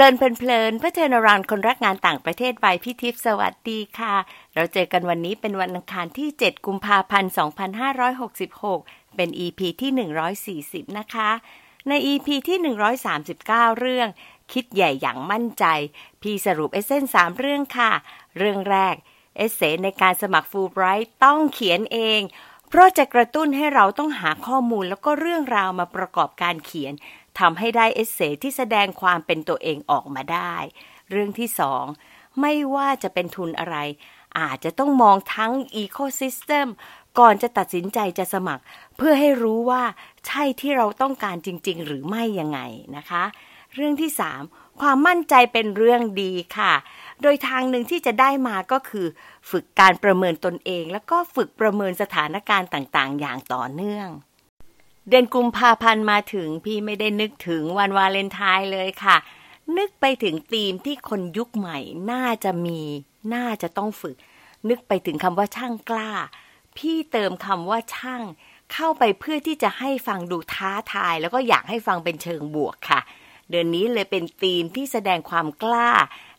เลินเพลินเพื่อเทนรานคนรักงานต่างประเทศใบพี่ทิพย์สวัสดีค่ะ เราเจอกันวันนี้เป็นวันอังคารที่ 7 กุมภาพันธ์ 2566 เป็น EP ที่ 140 นะคะ ใน EP ที่ 139 เรื่อง คิดใหญ่อย่างมั่นใจ พี่สรุปเอเซนสามเรื่องค่ะ เรื่องแรก เอเซนในการสมัครฟูลไบรท์ต้องเขียนเองเพราะจะกระตุ้นให้เราต้องหาข้อมูลแล้วก็เรื่องราวมาประกอบการเขียน ทำให้ได้เอเซที่แสดงความเป็นตัวเองออกมาได้ เรื่องที่สองไม่ว่าจะเป็นทุนอะไร อาจจะต้องมองทั้งอีโคซิสเต็มก่อนจะตัดสินใจจะสมัคร เพื่อให้รู้ว่าใช่ที่เราต้องการจริง ๆ หรือไม่ยังไงนะคะ เรื่องที่สามความมั่นใจเป็นเรื่องดีค่ะ โดยทางหนึ่งที่จะได้มาก็คือ ฝึกการประเมินตนเอง แล้วก็ฝึกประเมินสถานการณ์ต่าง ๆ อย่างต่อเนื่อง เดือนกุมภาพันธ์มาถึงพี่ไม่ได้นึกถึงวันวาเลนไทน์เลยค่ะ นึกไปถึงธีมที่คนยุคใหม่น่าจะมี น่าจะต้องฝึก นึกไปถึงคำว่าช่างกล้า พี่เติมคำว่าช่าง เข้าไปเพื่อที่จะให้ฟังดูท้าทาย แล้วก็อยากให้ฟังเป็นเชิงบวกค่ะ เดือนนี้เลยเป็นธีมที่แสดงความกล้า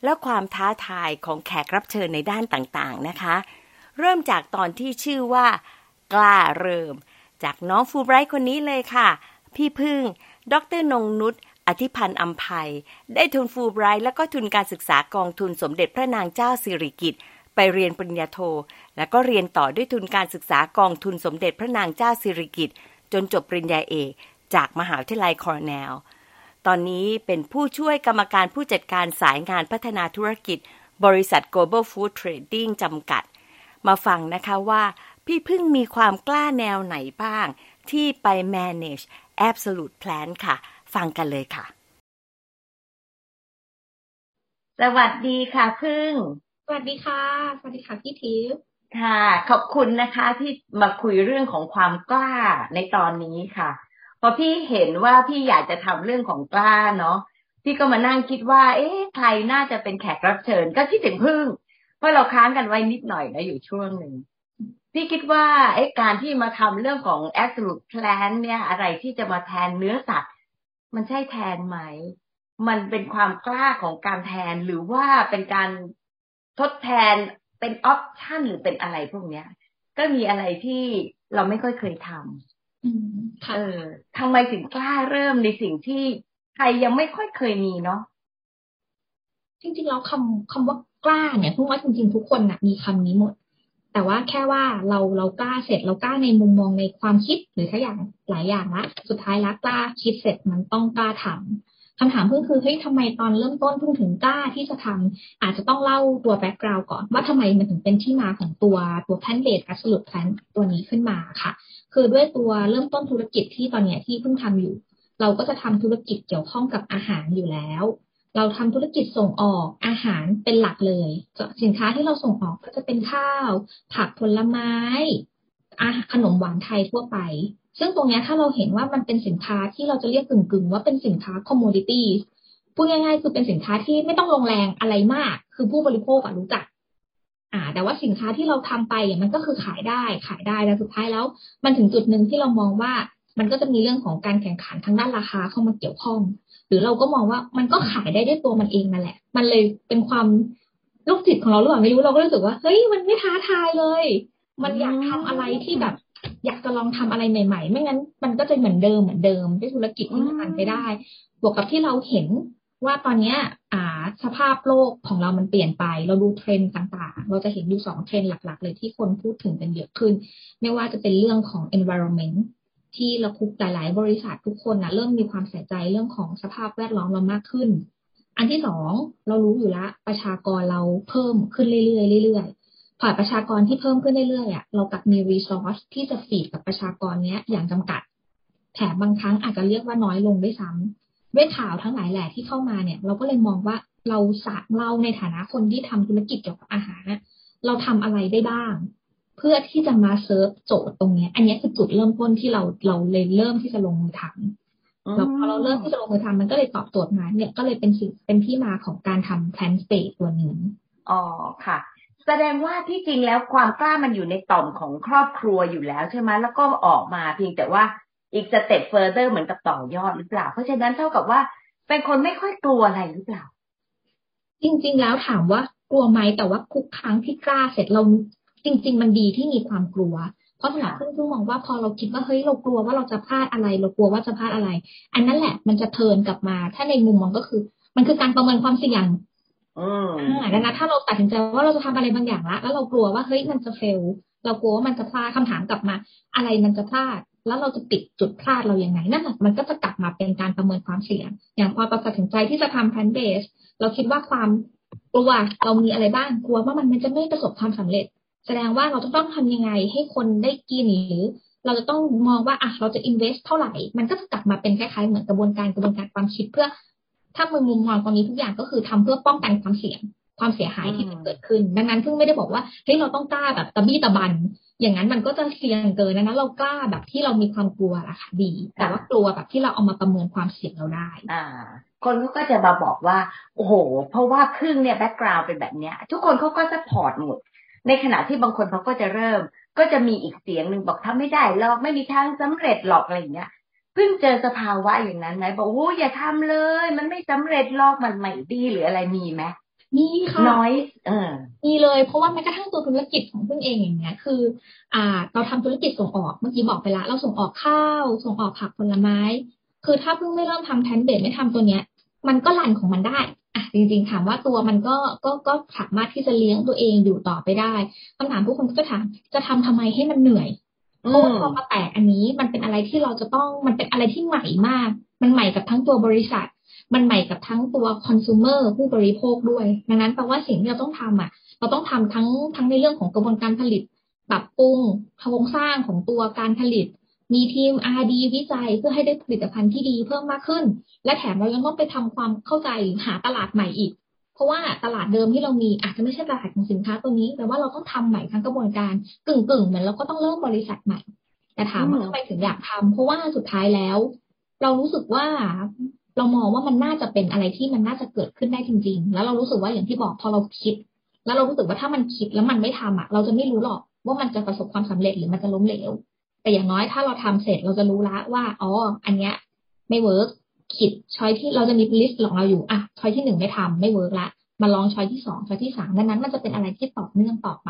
และความท้าทายของแขกรับเชิญในด้านต่างๆนะคะ เริ่มจากตอนที่ชื่อว่า กล้าเริ่ม จากน้องฟูไบรท์คนนี้เลยค่ะ พี่พึ่ง ดรนงนุชอธิพันธ์อัมภัย ได้ทุนฟูไบรท์และก็ทุนการศึกษากองทุนสมเด็จพระนางเจ้าสิริกิติ์ไปเรียนปริญญาโท แล้วก็เรียนต่อด้วยทุนการศึกษากองทุนสมเด็จพระนางเจ้าสิริกิติ์จนจบปริญญาเอกจากมหาวิทยาลัยคอร์เนล ตอนนี้เป็นผู้ช่วยกรรมการผู้จัดการสายงานพัฒนาธุรกิจ บริษัท Global Food Trading จำกัด มาฟังนะคะว่า พี่พึ่งมีความกล้าแนวไหนบ้าง ที่ไป manage absolute plan ค่ะ ฟังกันเลยค่ะ สวัสดีค่ะพึ่ง สวัสดีค่ะ สวัสดีค่ะพี่ทิพย์ค่ะ ขอบคุณนะคะที่มาคุยเรื่องของความกล้าในตอนนี้ค่ะพอพี่เห็นว่าพี่อยากจะทำเรื่องของกล้าเนาะพี่ก็มานั่งคิดว่า เอ๊ะใครน่าจะเป็นแขกรับเชิญ ก็คิดถึงพึ่ง เพราะเราค้างกันไว้นิดหน่อยนะอยู่ช่วงหนึ่ง พี่คิดว่าไอ้การที่มาทำเรื่องของ absolute plan เนี่ย อะไรที่จะมาแทนเนื้อสัตว์ มันใช่แทนไหม มันเป็นความกล้าของการแทนหรือว่าเป็นการทดแทนเป็นออปชันหรือเป็นอะไรพวกเนี้ย ก็มีอะไรที่เราไม่ค่อยเคยทำอืมค่ะเออทำไมถึงกล้าเริ่มในสิ่งที่ใครยังไม่ค่อยเคยมีเนาะจริงๆแล้วคำคำว่ากล้าเนี่ยพูดว่าจริง ๆ ทุกคนน่ะมีคำนี้หมด แต่ว่าแค่ว่าเราเรากล้าเสร็จเรากล้าในมุมมองในความคิดหรือถ้าอย่างหลายอย่างละสุดท้ายล้วกล้าคิดเสร็จมันต้องกล้าทำคำถามเพิ่งคือเฮ้ยทำไมตอนเริ่มต้นเพิ่งถึงกล้าที่จะทำอาจจะต้องเล่าตัวแบ็กกราวด์ก่อนว่าทำไมมันถึงเป็นที่มาของตัวตัวแพนเบสกับสรุปแพนตัวนี้ขึ้นมาค่ะ คือด้วยตัวเริ่มต้นธุรกิจที่ตอนเนี้ยที่เพิ่งทำอยู่ เราก็จะทำธุรกิจเกี่ยวข้องกับอาหารอยู่แล้ว เราทำธุรกิจส่งออกอาหารเป็นหลักเลย สินค้าที่เราส่งออกก็จะเป็นข้าว ผักผลไม้อาขนมหวานไทยทั่วไป ซึ่งตรงนี้ถ้าเราเห็นว่ามันเป็นสินค้าที่เราจะเรียกกึ่งๆ ว่าเป็นสินค้า commodity พูดง่ายๆ คือเป็นสินค้าที่ไม่ต้องลงแรงอะไรมาก คือผู้บริโภคอะรู้จัก อ่า แต่ว่าสินค้าที่เราทำไปอะมันก็คือขายได้ขายได้แล้วสุดท้ายแล้ว มันถึงจุดหนึ่งที่เรามองว่ามันก็จะมีเรื่องของการแข่งขันทางด้านราคาเข้ามาเกี่ยวข้อง หรือเราก็มองว่ามันก็ขายได้ด้วยตัวมันเองนั่นแหละ มันเลยเป็นความลูกจิตของเราหรือเปล่าไม่รู้เราก็รู้สึกว่าเฮ้ยมันไม่ท้าทายเลย มันอยากทำอะไรที่แบบ อยากจะลองทำอะไรใหม่ๆ ไม่งั้นมันก็จะเหมือนเดิมเหมือนเดิมด้วยธุรกิจที่มันไปได้ บวกกับที่เราเห็นว่าตอนเนี้ยอ่า สภาพโลกของเรามันเปลี่ยนไป เราดูเทรนด์ต่างๆ เราจะเห็นดูสองเทรนด์หลัก ๆ เลยที่คนพูดถึงกันเยอะขึ้น ไม่ว่าจะเป็นเรื่องของ environment ที่เราคุกหลาย ๆ บริษัททุกคนนะเริ่มมีความใส่ใจเรื่องของสภาพแวดล้อมเรามากขึ้น อันที่สองเรารู้อยู่แล้วประชากรเราเพิ่มขึ้นเรื่อยๆเรื่อยๆผ่านประชากรที่เพิ่มขึ้นเรื่อยๆอะเรากับมี resource ที่จะฟีดกับประชากรเนี้ยอย่างจำกัดแถมบางครั้งอาจจะเรียกว่าน้อยลงด้วยซ้ำด้วยข่าวทั้งหลายแหล่ที่เข้ามาเนี่ย เราก็เลยมองว่าเราสะเราในฐานะคนที่ทำธุรกิจเกี่ยวกับอาหารเราทำอะไรได้บ้าง เพื่อที่จะมาเซิร์ฟโจทย์ตรงนี้ อันนี้คือจุดเริ่มต้นที่เราเราเลยเริ่มที่จะลงมือทำแล้วพอเราเริ่มที่จะลงมือทำมันก็เลยตอบโจทย์มาเนี่ยก็เลยเป็นสิ่งเป็นที่มาของการทำ plan state ตัวนี้อ๋อค่ะ แสดงว่าที่จริงแล้วความกล้ามันอยู่ในต่อมของครอบครัวอยู่แล้วใช่ไหมแล้วก็ออกมาเพียงแต่ว่าอีก step further เหมือนกับต่อยอดหรือเปล่า เพราะฉะนั้นเท่ากับว่าเป็นคนไม่ค่อยกลัวอะไรหรือเปล่า จริง ๆ แล้วถามว่ากลัวไหมแต่ว่าทุกครั้งที่กล้าเสร็จเรา จริง ๆ มันดีที่มีความกลัว เพราะสำหรับเพื่อนๆมองว่าพอเราคิดว่าเฮ้ยเรากลัวว่าเราจะพลาดอะไร เรากลัวว่าจะพลาดอะไร อันนั้นแหละมันจะ turn กลับมา ถ้าในมุมมองก็คือ มันคือการประเมินความเสี่ยงอ่าดังนั้นถ้าเราตัดสินใจว่าเราจะทำอะไรบางอย่างละแล้วเรากลัวว่าเฮ้ยมันจะ failเรากลัวว่ามันจะพลาดคำถามกลับมา อะไรมันจะพลาด แล้วเราจะปิดจุดพลาดเราอย่างไงนั่นแหละมันก็จะกลับมาเป็นการประเมินความเสี่ยง อย่างพอเราตัดสินใจที่จะทำแพนเบส เราคิดว่าความกลัวเรามีอะไรบ้างกลัวว่ามันจะไม่ประสบความสำเร็จ แสดงว่าเราจะต้องทำยังไงให้คนได้กินหรือ เราจะต้องมองว่าอะเราจะ invest เท่าไหร่ มันก็จะกลับมาเป็นคล้ายๆเหมือนกระบวนการกระบวนการความคิดเพื่อ ถ้ามือมุมมองตรงนี้ทุกอย่างก็คือทำเพื่อป้องกันความเสี่ยงความเสียหายที่จะเกิดขึ้น ดังนั้นเพิ่งไม่ได้บอกว่าเฮ้ยเราต้องกล้าแบบตะบี้ตะบัน อย่างนั้นมันก็จะเสี่ยงเกินนะนั้นเรากล้าแบบที่เรามีความกลัวละค่ะดี แต่ว่ากลัวแบบที่เราเอามาประเมินความเสี่ยงเราได้ อ่า คนเขาก็จะมาบอกว่า โอ้โห เพราะว่าพึ่งเนี่ยแบ็กกราวด์เป็นแบบเนี้ย ทุกคนเขาก็จะพอร์ตหมด ในขณะที่บางคนเขาก็จะเริ่ม ก็จะมีอีกเสียงหนึ่งบอกทำไม่ได้หรอกไม่มีทางสำเร็จหรอกอะไรอย่างเงี้ยเพิ่งเจอสภาวะอย่างนั้นไหมบอกโอ้อย่าทำเลย มันไม่สำเร็จหรอกมันไม่ดีหรืออะไรมีไหมมีค่ะน้อยเออมีเลย เพราะว่าแม้กระทั่งตัวธุรกิจของเพิ่งเองอย่างเงี้ย คือ อ่า เราทำธุรกิจส่งออกเมื่อกี้บอกไปละ เราส่งออกข้าว ส่งออกผักผลไม้ คือถ้าเพิ่งไม่เริ่มทำแทนเบสไม่ทำตัวเนี้ย มันก็รันของมันได้ อะจริง ๆ ถามว่าตัวมันก็ก็ก็สามารถที่จะเลี้ยงตัวเองอยู่ต่อไปได้คำถามทุกคนก็ถามจะทำทำไมให้มันเหนื่อยเพราะว่าพอมาแตกอันนี้มันเป็นอะไรที่เราจะต้องมันเป็นอะไรที่ใหม่มาก มันใหม่กับทั้งตัวบริษัท มันใหม่กับทั้งตัวคอน sumer ผู้บริโภคด้วย ดังนั้นแปลว่าสิ่งที่เราต้องทำอะ เราต้องทำทั้งทั้งในเรื่องของกระบวนการผลิต ปรับปรุงโครงสร้างของตัวการผลิต มีทีม R&D วิจัยเพื่อให้ได้ผลิตภัณฑ์ที่ดีเพิ่มมากขึ้น และแถมเรายังต้องไปทำความเข้าใจหาตลาดใหม่อีก เพราะว่าตลาดเดิมที่เรามีอาจจะไม่ใช่ตลาดของสินค้าตัวนี้ แต่ว่าเราต้องทำใหม่ทั้งกระบวนการกึ่งกึ่งเหมือนเราก็ต้องเริ่มบริษัทใหม่ แต่ถามว่าทำไมถึงอยากทำเพราะว่าสุดท้ายแล้ว เรารู้สึกว่าเรามองว่ามันน่าจะเป็นอะไรที่มันน่าจะเกิดขึ้นได้จริง ๆ แล้วเรารู้สึกว่าอย่างที่บอกพอเราคิด แล้วเรารู้สึกว่าถ้ามันคิดแล้วมันไม่ทำอะ เราจะไม่รู้หรอกว่ามันจะประสบความสำเร็จหรือมันจะล้มเหลว แต่อย่างน้อยถ้าเราทำเสร็จเราจะรู้ละว่าอ๋ออันเนี้ย ไม่ work คือ choice ที่เราจะมี list ของเราอยู่อะ choice ที่หนึ่งไม่ทำไม่ work ละมาลอง choice ที่สอง choice ที่สามดังนั้น มันจะเป็นอะไรที่ต่อเนื่องต่อไป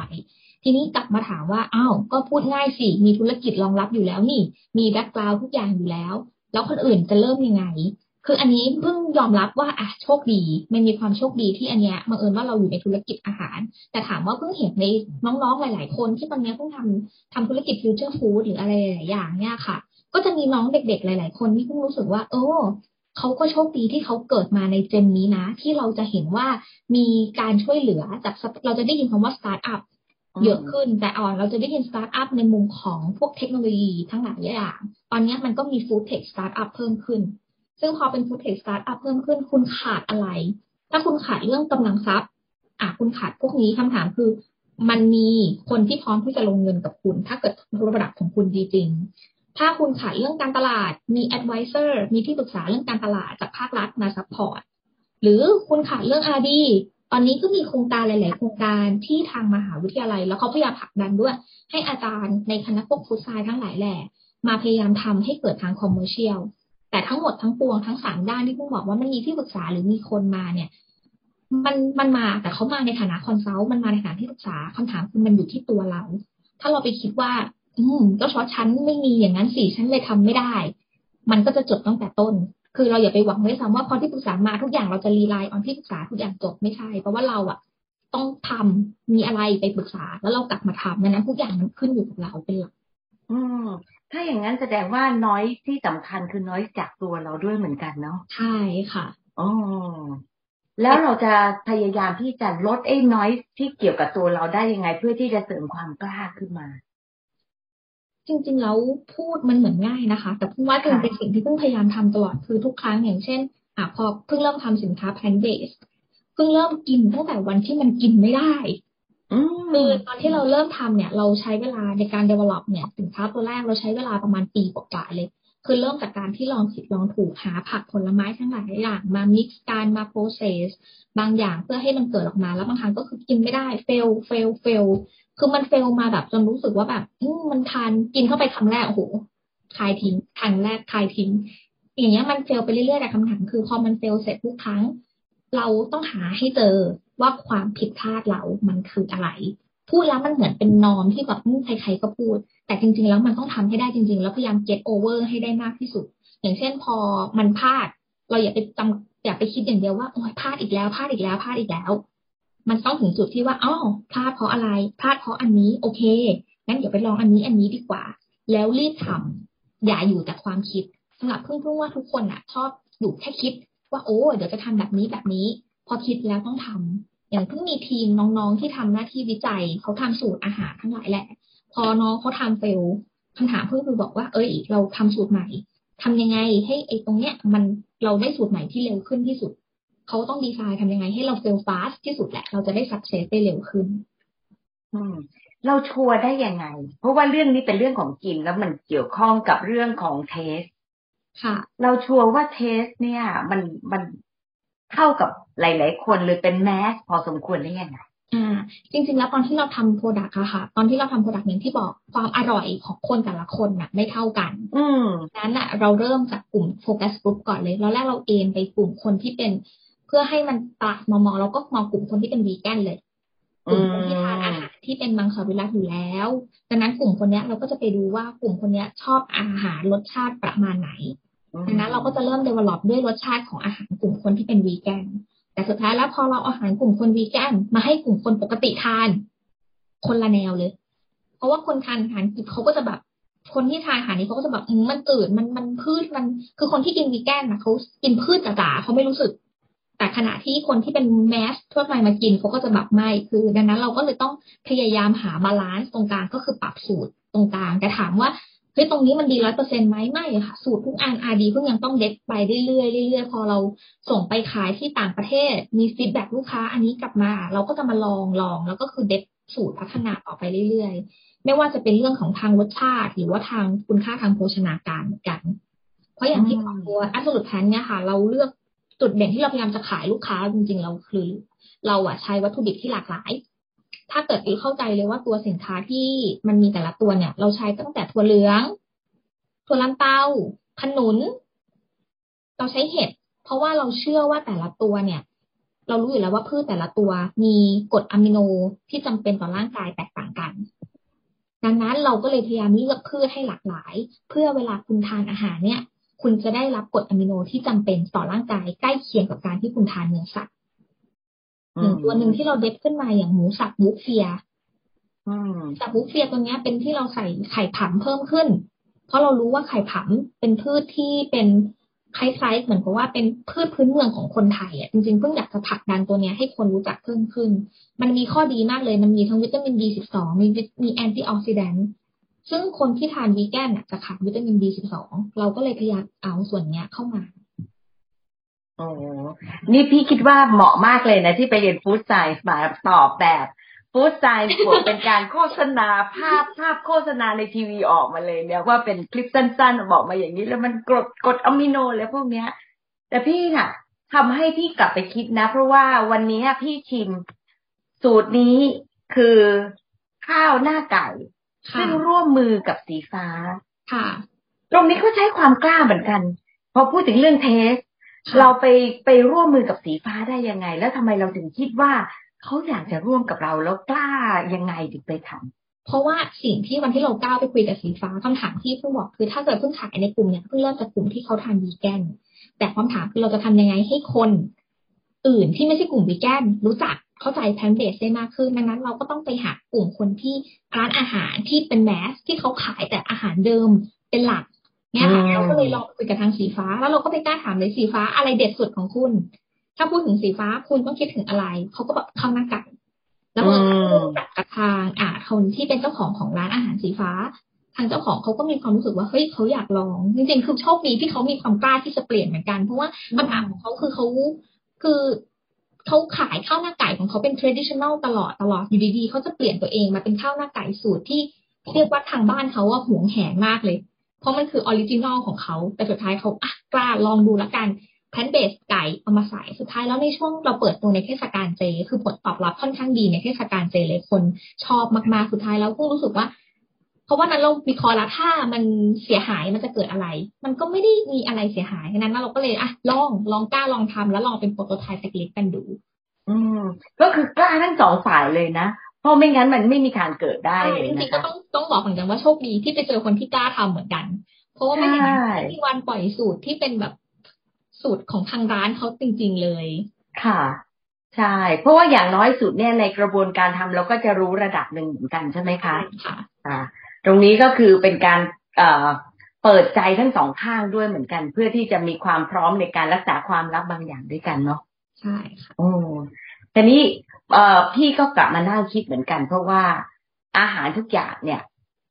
ทีนี้กลับมาถามว่าอ้าวก็พูดง่ายสิ มีธุรกิจรองรับอยู่แล้วนี่ มี background ทุกอย่างอยู่แล้ว แล้วคนอื่นจะเริ่มยังไง คืออันนี้เพิ่งยอมรับว่าอะโชคดีมันมีความโชคดีที่อันเนี้ยบังเอิญว่าเราอยู่ในธุรกิจอาหาร แต่ถามว่าเพิ่งเห็นในน้องๆหลาย ๆ คนที่ตอนนี้เพิ่งทำทำธุรกิจ future food หรืออะไรหลายอย่างเนี่ยค่ะ ก็จะมีน้องเด็กๆหลาย ๆ คนที่เพิ่งรู้สึกว่า โอ้เขาก็โชคดีที่เขาเกิดมาใน gen นี้นะ ที่เราจะเห็นว่ามีการช่วยเหลือจากเราจะได้ยินคำว่าสตาร์ทอัพเยอะขึ้นแต่ก่อนเราจะได้ยินสตาร์ทอัพในมุมของพวกเทคโนโลยีทั้งหลายอย่าง ตอนนี้มันก็มี food tech startup เพิ่มขึ้น ซึ่งพอเป็น food tech startup เพิ่มขึ้นคุณขาดอะไร ถ้าคุณขาดเรื่องกำลังทรัพย์ อะคุณขาดพวกนี้คำถามคือ มันมีคนที่พร้อมที่จะลงเงินกับคุณ ถ้าเกิดระดับของคุณดีจริง ถ้าคุณขาดเรื่องการตลาดมี advisor มีที่ปรึกษาเรื่องการตลาดจากภาครัฐมา supportหรือคุณขาดเรื่อง R&D ตอนนี้ก็มีโครงการหลาย ๆ โครงการที่ทางมหาวิทยาลัย แล้วเขาพยายามผลักดันด้วย ให้อาจารย์ในคณะพวก food sci ทั้งหลายแหล่มาพยายามทำให้เกิดทาง commercial แต่ทั้งหมดทั้งปวงทั้งสามด้านที่พุ่งบอกว่ามันมีที่ปรึกษาหรือมีคนมาเนี่ย มันมันมาแต่เขามาในฐานะ consult มันมาในฐานะที่ปรึกษาคำถามคือมันอยู่ที่ตัวเรา ถ้าเราไปคิดว่า อืมก็เพราะฉันไม่มีอย่างนั้นสิฉันเลยทำไม่ได้ มันก็จะจบตั้งแต่ต้น คือเราอย่าไปหวังไว้ซ้ำว่าพอที่ปรึกษามาทุกอย่างเราจะ rely on ที่ปรึกษาทุกอย่างจบไม่ใช่ เพราะว่าเราอะต้องทำมีอะไรไปปรึกษาแล้วเรากลับมาทำดังนั้นทุกอย่างมันขึ้นอยู่กับเราเป็นหลักอืม ถ้าอย่างนั้นแสดงว่าน้อยที่สำคัญคือน้อยจากตัวเราด้วยเหมือนกันเนาะใช่ค่ะอ๋อแล้วเราจะพยายามที่จะลดไอ้ noise ที่เกี่ยวกับตัวเราได้ยังไง เพื่อที่จะเสริมความกล้าขึ้นมา จริงๆแล้วพูดมันเหมือนง่ายนะคะ แต่พุ่งว่าเป็นสิ่งที่เพิ่งพยายามทำตลอดคือทุกครั้งอย่างเช่นอะพอเพิ่งเริ่มทำสินค้าแพนเบสเพิ่งเริ่มกินตั้งแต่วันที่มันกินไม่ได้ คือตอนที่เราเริ่มทำเนี่ย เราใช้เวลาในการ develop เนี่ยสินค้าตัวแรกเราใช้เวลาประมาณปีกว่าเลย คือเริ่มจากการที่ลองผิดลองถูกหาผักผลไม้ทั้งหลายอย่างมา mix กันมา process บางอย่างเพื่อให้มันเกิดออกมา แล้วบางครั้งก็คือกินไม่ได้ fail fail fail คือมัน fail มาแบบจนรู้สึกว่าแบบมันทานกินเข้าไปคำแรกโอ้โหคายทิ้งครั้งแรกคายทิ้ง อย่างเงี้ยมันเฟลไปเรื่อยๆแต่คำถามคือพอมันเฟลเสร็จทุกครั้ง เราต้องหาให้เจอ ว่าความผิดพลาดเรามันคืออะไร พูดแล้วมันเหมือนเป็นนอมที่แบบใครๆก็พูด แต่จริง ๆ แล้วมันต้องทำให้ได้จริง ๆ แล้วพยายาม get over ให้ได้มากที่สุด อย่างเช่นพอมันพลาด เราอย่าไปจำอย่าไปคิดอย่างเดียวว่าโอ้ยพลาดอีกแล้วพลาดอีกแล้วพลาดอีกแล้ว มันต้องถึงจุดที่ว่าอ๋อพลาดเพราะอะไรพลาดเพราะอันนี้โอเคงั้นเดี๋ยวไปลองอันนี้อันนี้ดีกว่า แล้วรีบทำอย่าอยู่แต่ความคิดสำหรับเพื่อนๆว่าทุกคนอะชอบอยู่แค่คิดว่าโอ้เดี๋ยวจะทำแบบนี้แบบนี้ พอคิดแล้วต้องทำ อย่างเพิ่งมีทีมน้องๆที่ทำหน้าที่วิจัยเขาทำสูตรอาหารทั้งหลายแหละ พอน้องเขาทำเฟลคำถามเพื่อนคือบอกว่า เอ้ย เราทำสูตรใหม่ทำยังไงให้ไอ้ตรงเนี้ย มันเราได้สูตรใหม่ที่เร็วขึ้นที่สุด เขาต้องดีไซน์ทำยังไงให้เรา fail fast ที่สุดแหละ เราจะได้ success ได้เร็วขึ้น อืมเรา sure ได้ยังไง เพราะว่าเรื่องนี้เป็นเรื่องของกินแล้วมันเกี่ยวข้องกับเรื่องของ taste ค่ะ เรา sure ว่า taste เนี่ย มันมัน เข้ากับหลาย ๆ คนเลยเป็น mass พอสมควรได้ยังไงอ่าจริง ๆ แล้วตอนที่เราทำ product อะค่ะ ตอนที่เราทำโปรดักต์อย่างที่บอกความอร่อยของคนแต่ละคนน่ะไม่เท่ากัน อืมนั้นอะเราเริ่มจากกลุ่มโฟกัสกลุ่มก่อนเลยแล้วแรกเราเอมไปกลุ่มคนที่เป็น เพื่อให้มันตลาดมองมองเราก็มองกลุ่มคนที่เป็นวีแกนเลยกลุ่มคนที่ทานอาหารที่เป็นมังสวิรัตอยู่แล้วดังนั้นกลุ่มคนนี้เราก็จะไปดูว่ากลุ่มคนนี้ชอบอาหารรสชาติประมาณไหน ดังนั้นเราก็จะเริ่ม develop ด้วยรสชาติของอาหารกลุ่มคนที่เป็นวีแกน แต่สุดท้ายแล้วพอเราอาหารกลุ่มคนวีแกนมาให้กลุ่มคนปกติทาน คนละแนวเลย เพราะว่าคนทานอาหารดิบเขาก็จะแบบ คนที่ทานอาหารนี้เขาก็จะแบบมมันจืดมันมันพืชมัน คือคนที่กินวีแกนนะเขากินพืชจ๋าๆเขาไม่รู้สึก แต่ขณะที่คนที่เป็น mass ทั่วไปมากินเขาก็จะแบบไม่ คือ ดังนั้นเราก็เลยต้องพยายามหา balance ตรงกลางก็คือปรับสูตรตรงกลางแต่ถามว่า เฮ้ยตรงนี้มันดีร้อยเปอร์เซ็นต์ไหมไม่ค่ะ สูตรทุกอัน R&D เพิ่งยังต้องเด็ดไปเรื่อยๆเรื่อยๆพอเราส่งไปขายที่ต่างประเทศ มี feedback ลูกค้าอันนี้กลับมา เราก็จะมาลองลองแล้วก็คือเด็ดสูตรพัฒนาต่อไปเรื่อยๆ ไม่ว่าจะเป็นเรื่องของทางรสชาติ หรือว่าทางคุณค่าทางโภชนาการเหมือนกัน เพราะอย่างที่บอกตัวอัสลุดแพนเนี่ยค่ะ เราเลือกจุดเด่นที่เราพยายามจะขายลูกค้าจริงๆเราคือ เราอะใช้วัตถุดิบที่หลากหลาย ถ้าเกิดอีเข้าใจเลยว่าตัวสินค้าที่มันมีแต่ละตัวเนี่ย เราใช้ตั้งแต่ถั่วเหลือง ถั่วลันเตาขนุน เราใช้เห็ด เพราะว่าเราเชื่อว่าแต่ละตัวเนี่ย เรารู้อยู่แล้วว่าพืชแต่ละตัวมีกรดอะมิโนที่จำเป็นต่อร่างกายแตกต่างกัน ดังนั้นเราก็เลยพยายามเลือกพืชให้หลากหลาย เพื่อเวลาคุณทานอาหารเนี่ย คุณจะได้รับกรดอะมิโนที่จำเป็นต่อร่างกายใกล้เคียงกับการที่คุณทานเนื้อสัตว์ หนึ่งตัวหนึ่งที่เราเด็ดขึ้นมาอย่างหมูสับบุฟเฟียสับบุฟเฟียตัวนี้เป็นที่เราใส่ไข่ผำเพิ่มขึ้น เพราะเรารู้ว่าไข่ผำเป็นพืชที่เป็นคล้ายๆเหมือนกับว่าเป็นพืชพื้นเมืองของคนไทยอะจริงๆเพิ่งอยากจะผลักดันตัวเนี้ยให้คนรู้จักเพิ่มขึ้น มันมีข้อดีมากเลยมันมีทั้งวิตามิน B12 มีมีแอนตี้ออกซิแดนต์ซึ่งคนที่ทานวีแกนจะขาดวิตามิน B12 เราก็เลยพยายามเอาส่วนเนี้ยเข้ามา โอ้นี่พี่คิดว่าเหมาะมากเลยนะที่ไปเรียนฟู้ดไซน์มาตอบแบบฟู้ดไซน์บวกเป็นการโฆษณาภาพภาพโฆษณาในทีวีออกมาเลยเนี่ยว่าเป็นคลิปสั้นๆบอกมาอย่างนี้ แล้วมันกดกดอะมิโนแล้วพวกเนี้ย แต่พี่น่ะทำให้พี่กลับไปคิดนะ เพราะว่าวันนี้พี่ชิมสูตรนี้คือข้าวหน้าไก่ ซึ่งร่วมมือกับสีฟ้า ค่ะ ตรงนี้ก็ใช้ความกล้าเหมือนกัน พอพูดถึงเรื่องเทส เราไปไปร่วมมือกับสีฟ้าได้ยังไง แล้วทำไมเราถึงคิดว่าเขาอยากจะร่วมกับเราแล้วกล้ายังไงถึงไปทำเพราะว่าสิ่งที่วันที่เราก้าวไปคุยกับสีฟ้าคำถามที่เพิ่งบอกคือถ้าเกิดเพิ่งขายในกลุ่มเนี่ยเพิ่งเริ่มจากกลุ่มที่เขาทานวีแกนแต่คำถามคือเราจะทำยังไงให้คนอื่นที่ไม่ใช่กลุ่มวีแกนรู้จักเข้าใจแพนเบสได้มากขึ้นดังนั้นเราก็ต้องไปหากลุ่มคนที่ร้านอาหารที่เป็นแมสที่เขาขายแต่อาหารเดิมเป็นหลัก เนี่ยค่ะเราก็เลยลองคุยกับทางสีฟ้า แล้วเราก็ไปกล้าถามเลยสีฟ้าอะไรเด็ดสุดของคุณ ถ้าพูดถึงสีฟ้าคุณต้องคิดถึงอะไร เขาก็แบบข้าวหน้าไก่แล้วเราก็จัดกับทางอ่าคนที่เป็นเจ้าของของร้านอาหารสีฟ้า ทางเจ้าของเขาก็มีความรู้สึกว่าเฮ้ยเขาอยากลอง จริงๆคือโชคดีที่เขามีความกล้าที่จะเปลี่ยนเหมือนกัน เพราะว่าปัญหาของเขาคือเขาคือเขาขายข้าวหน้าไก่ของเขาเป็น traditional ตลอดตลอดอยู่ดีๆเขาจะเปลี่ยนตัวเองมาเป็นข้าวหน้าไก่สูตรที่เรียกว่าทางบ้านเขาว่าหวงแหนมากเลย เพราะมันคือ original ของเขาแต่สุดท้ายเขาอะกล้าลองดูละกัน plant-based ไก่เอามาใส่สุดท้ายแล้วในช่วงเราเปิดตัวในเทศกาลเจ คือผลตอบรับค่อนข้างดีในเทศกาลเจเลยคนชอบมากๆสุดท้ายแล้วก็รู้สึกว่า เพราะว่านั้นเราวิเคราะห์แล้วถ้ามันเสียหายมันจะเกิดอะไร มันก็ไม่ได้มีอะไรเสียหายฉะนั้นเราก็เลยอะลองลองกล้าลองทำแล้วลองเป็นโปรโตไทป์เล็กๆกันดู อืมก็คือกล้าทั้งสองฝ่ายเลยนะ เพราะไม่งั้นมันไม่มีทางเกิดได้เลยจนะริงๆก็คะต้องต้องบอกเหมือนกันว่าโชคดีที่ไปเจอคนที่กล้าทำเหมือนกัน เพราะว่าไม่อย่างนั้นใช่ไม่มีวันปล่อยสูตรที่เป็นแบบสูตรของทางร้านเขาจริง ๆเลย ค่ะ ใช่ เพราะว่าอย่างน้อยสุดเนี่ยในกระบวนการทำเราก็จะรู้ระดับหนึ่งเหมือนกันใช่ไหมคะค่ะอ่าตรงนี้ก็คือเป็นการเอ่อเปิดใจทั้งสองข้างด้วยเหมือนกัน เพื่อที่จะมีความพร้อมในการรักษาความลับบางอย่างด้วยกันเนาะใช่ค่ะโอ้แต่นี้ เอ่อพี่ก็กลับมานั่งคิดเหมือนกัน เพราะว่าอาหารทุกอย่างเนี่ย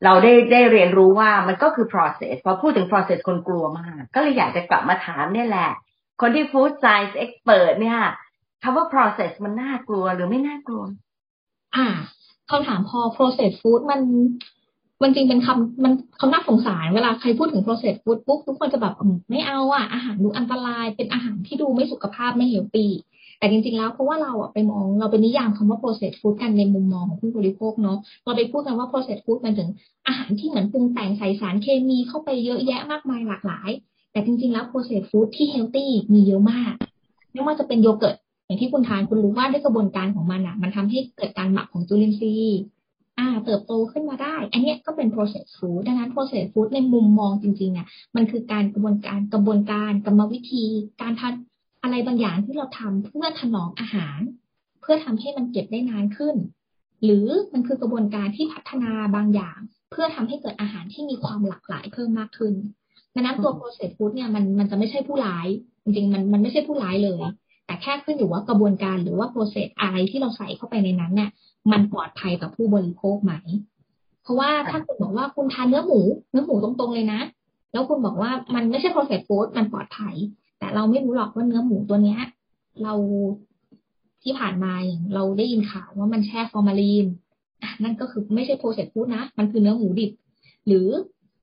เราได้ได้เรียนรู้ว่ามันก็คือ process พอพูดถึง process คนกลัวมาก ก็เลยอยากจะกลับมาถามเนี่ยแหละ คนที่ food science expert เนี่ยคำว่า process มันน่ากลัวหรือไม่น่ากลัว อ่าคำถามพอ process food มันมันจริงเป็นคำมันเขาน่าสงสารเวลาใครพูดถึง process food ปุ๊บทุกคนจะแบบอืมไม่เอาอะอาหารดูอันตราย เป็นอาหารที่ดูไม่สุขภาพไม่เฮลตี้ แต่จริงๆแล้วเพราะว่าเราอะไปมองเราเป็นนิยามคำว่า processed food กันในมุมมองของผู้บริโภคเนาะเราไปพูดกันว่า processed food มันถึงอาหารที่เหมือนปรุงแต่งใส่สารเคมีเข้าไปเยอะแยะมากมายหลากหลาย แต่จริงๆแล้ว processed food ที่ healthy มีเยอะมากไม่ว่าจะเป็นโยเกิร์ตอย่างที่คุณทานคุณรู้ว่าด้วยกระบวนการของมันอะมันทำให้เกิดการหมักของจุลินทรีย์อ่าเติบโตขึ้นมาได้ อันเนี้ยก็เป็น processed food ดังนั้น processed food ในมุมมองจริงๆอะมันคือการกระบวนการกระบวนการกรรมวิธี การทำ อะไรบางอย่างที่เราทำเพื่อถนอมอาหาร เพื่อทำให้มันเก็บได้นานขึ้น หรือมันคือกระบวนการที่พัฒนาบางอย่าง เพื่อทำให้เกิดอาหารที่มีความหลากหลายเพิ่มมากขึ้นดังนั้นตัว processed food เนี่ยมันมันจะไม่ใช่ผู้ร้าย จริงๆมันมันไม่ใช่ผู้ร้ายเลย แต่แค่ขึ้นอยู่ว่ากระบวนการหรือว่า process อะไรที่เราใส่เข้าไปในนั้นเนี่ยมันปลอดภัยต่อผู้บริโภคไหม เพราะว่าถ้าคุณบอกว่าคุณทานเนื้อหมู เนื้อหมูตรงๆเลยนะ แล้วคุณบอกว่ามันไม่ใช่ processed food มันปลอดภัย แต่เราไม่รู้หรอกว่าเนื้อหมูตัวเนี้ย เราที่ผ่านมาอย่างเราได้ยินข่าวว่ามันแช่ฟอร์มาลีนนั่นก็คือไม่ใช่ processed food นะ มันคือเนื้อหมูดิบ หรือ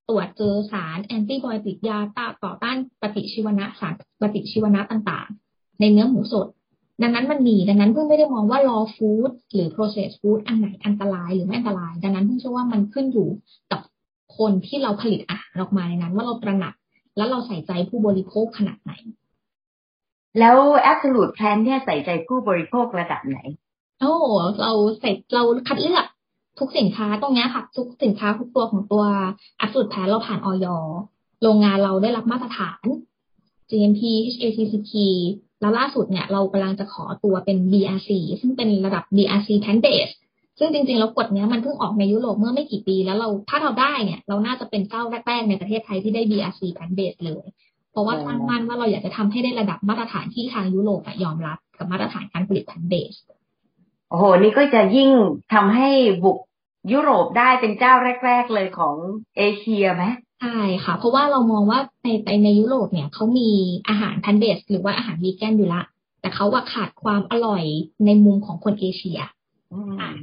ตรวจเจอสารแอนติไบโอติกยาต่อต้านปฏิชีวนะสารปฏิชีวนะต่างๆ ในเนื้อหมูสด ดังนั้นมันมีดังนั้นเพิ่งไม่ได้มองว่า raw food หรือ processed food อันไหนอันตรายหรือไม่อันตราย ดังนั้นเพิ่งเชื่อว่ามันขึ้นอยู่กับคนที่เราผลิตอาหารออกมาในนั้น ว่าเราตระหนัก แล้วเราใส่ใจผู้บริโภคขนาดไหน แล้ว absolute plan เนี่ยใส่ใจผู้บริโภคระดับไหนโอ้เราใส่เราคัดเลือกทุกสินค้าตรงเนี้ยค่ะ ทุกสินค้าทุกตัวของตัวอัพสุดแพนเราผ่านออยโรงงานเราได้รับมาตรฐาน GMP HACCP แล้วล่าสุดเนี่ยเรากำลังจะขอตัวเป็น BRC ซึ่งเป็นระดับ BRC Plant Base ซึ่งจริงๆแล้วกฎเนี้ยมันเพิ่งออกในยุโรปเมื่อไม่กี่ปี แล้วเราถ้าเราได้เนี่ย เราน่าจะเป็นเจ้าแรกๆในประเทศไทยที่ได้ BRC Plant Base เลย เพราะว่าอ๋อตั้งมั่นว่าเราอยากจะทำให้ได้ระดับมาตรฐานที่ทางยุโรปอะยอมรับกับมาตรฐานการผลิต Plant Base โอ้โห นี่ก็จะยิ่งทำให้บุกยุโรปได้เป็นเจ้าแรก ๆเลยของเอเชียไหมใช่ค่ะ เพราะว่าเรามองว่าในในในยุโรปเนี่ยเขามีอาหารพันเบสหรือว่าอาหารวีแกนอยู่ละ แต่เขาว่าขาดความอร่อยในมุมของคนเอเชียอืมอะ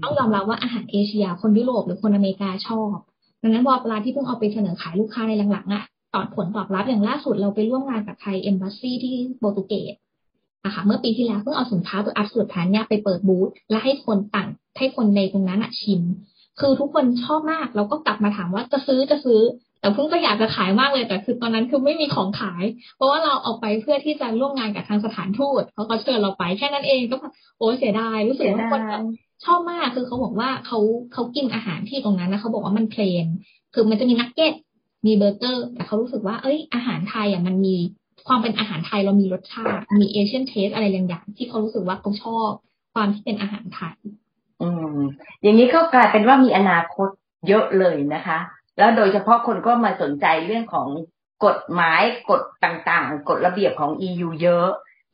ต้องยอมรับว่าอาหารเอเชีย คนยุโรปหรือคนอเมริกาชอบดังนั้นพอเวลาที่เพิ่งเอาไปเสนอขายลูกค้าในหลังๆอะตอบผลตอบรับอย่างล่าสุดเราไปร่วมงานกับไทยเอมบ s ซีที่โปรตุเกสนะคะเมื่อปีที่แล้วเพิ่งเอาสินค้าตัว Absolute Plant เนี่ยไปเปิดบูธและให้คนต่างให้คนในตรงนั้นอะชิม คือทุกคนชอบมากเราก็กลับมาถามว่าจะซื้อจะซื้อ แต่เพิ่งก็อยากจะขายมากเลยแต่คือตอนนั้นคือไม่มีของขาย เพราะว่าเราเอาไปเพื่อที่จะร่วมงานกับทางสถานทูตเขาก็เชิญเราไปแค่นั้นเองก็โอ้เสียดายรู้สึกว่าคนแบบ ชอบมากคือเขาบอกว่าเขาเขากินอาหารที่ตรงนั้นนะเขาบอกว่ามัน plain คือมันจะมีนักเก็ตมีเบอร์เกอร์ แต่เขารู้สึกว่า เอ้ย อาหารไทยอะมันมีความเป็นอาหารไทยเรามีรสชาติ มีเอเชียนเทสอะไรบางอย่างที่เขารู้สึกว่าเขาชอบความที่เป็นอาหารไทย อืม อย่างนี้ก็กลายเป็นว่ามีอนาคตเยอะเลยนะคะ แล้วโดยเฉพาะคนก็มาสนใจเรื่องของกฎหมายกฎต่างๆ กฎระเบียบของ EU เยอะ